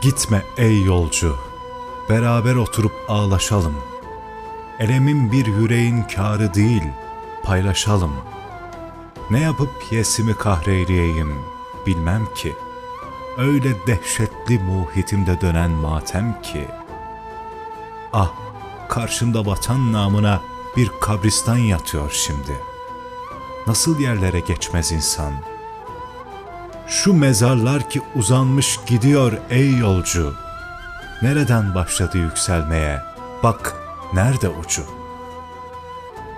Gitme ey yolcu, beraber oturup ağlaşalım. Elemin bir yüreğin kârı değil, paylaşalım. Ne yapıp yesimi kahreyleyeyim, bilmem ki. Öyle dehşetli muhitimde dönen matem ki. Ah, karşımda vatan namına bir kabristan yatıyor şimdi. Nasıl yerlere geçmez insan? Şu mezarlar ki uzanmış gidiyor ey yolcu. Nereden başladı yükselmeye? Bak nerede ucu?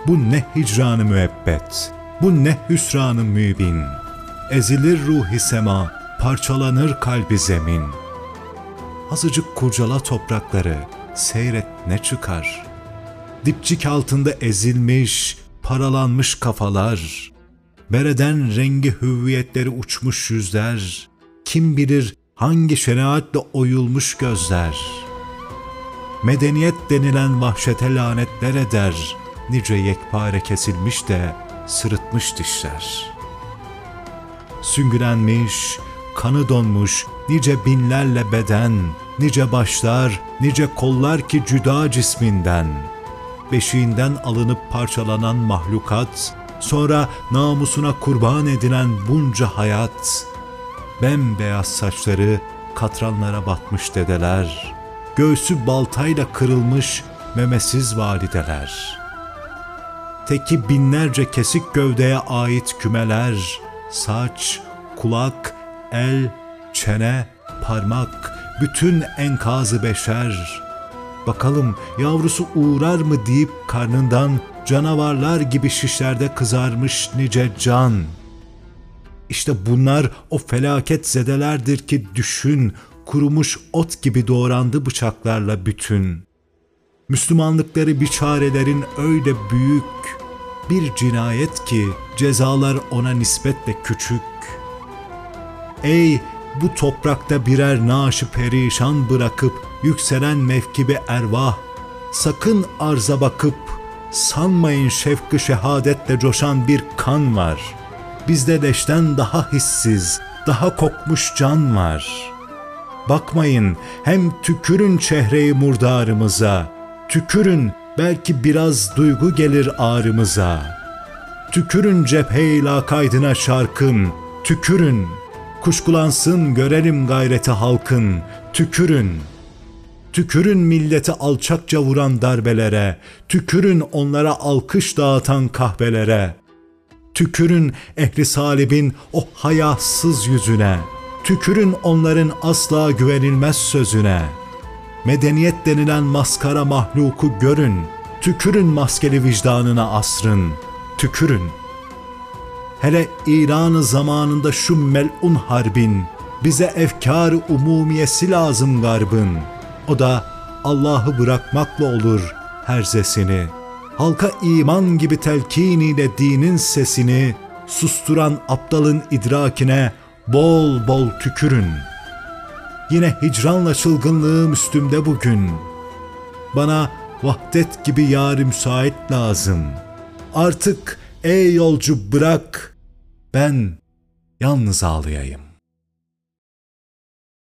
Bu ne hicranı müebbet, bu ne hüsranı mübin. Ezilir ruhi sema, parçalanır kalbi zemin. Azıcık kurcala toprakları, seyret ne çıkar. Dipçik altında ezilmiş, paralanmış kafalar. Bereden rengi hüviyetleri uçmuş yüzler. Kim bilir hangi şenaatle oyulmuş gözler. Medeniyet denilen vahşete lanetler eder. Nice yekpare kesilmiş de sırıtmış dişler. Süngülenmiş, kanı donmuş nice binlerle beden, nice başlar, nice kollar ki cüda cisminden. Beşiğinden alınıp parçalanan mahlukat, sonra namusuna kurban edilen bunca hayat. Bembeyaz saçları katranlara batmış dedeler, göğsü baltayla kırılmış memesiz valideler. Teki binlerce kesik gövdeye ait kümeler, saç, kulak, el, çene, parmak, bütün enkazı beşer. Bakalım yavrusu uğrar mı deyip karnından canavarlar gibi şişlerde kızarmış nice can. İşte bunlar o felaket zedelerdir ki düşün, kurumuş ot gibi doğrandı bıçaklarla bütün. Müslümanlıkları biçarelerin öyle büyük, bir cinayet ki cezalar ona nispetle küçük. Ey bu toprakta birer naşı perişan bırakıp yükselen mevkibe ervah, sakın arza bakıp sanmayın şefkı şehadetle coşan bir kan var. Bizde leşten daha hissiz, daha kokmuş can var. Bakmayın hem tükürün çehreyi murdarımıza, tükürün belki biraz duygu gelir ağrımıza. Tükürün cepheyla kaydına şarkın, tükürün, kuşkulansın görelim gayreti halkın, tükürün. Tükürün milleti alçakça vuran darbelere, tükürün onlara alkış dağıtan kahvelere. Tükürün ehli salibin o hayasız yüzüne, tükürün onların asla güvenilmez sözüne. Medeniyet denilen maskara mahluku görün, tükürün maskeli vicdanına asrın, tükürün. Hele İran'ı zamanında şu melun harbin, bize efkar umumiyesi lazım garbın. O da Allah'ı bırakmakla olur herzesini. Halka iman gibi telkiniyle dinin sesini, susturan aptalın idrakine bol bol tükürün. Yine hicranla çılgınlığım üstümde bugün. Bana vahdet gibi yâri müsait lazım. Artık ey yolcu bırak, ben yalnız ağlayayım.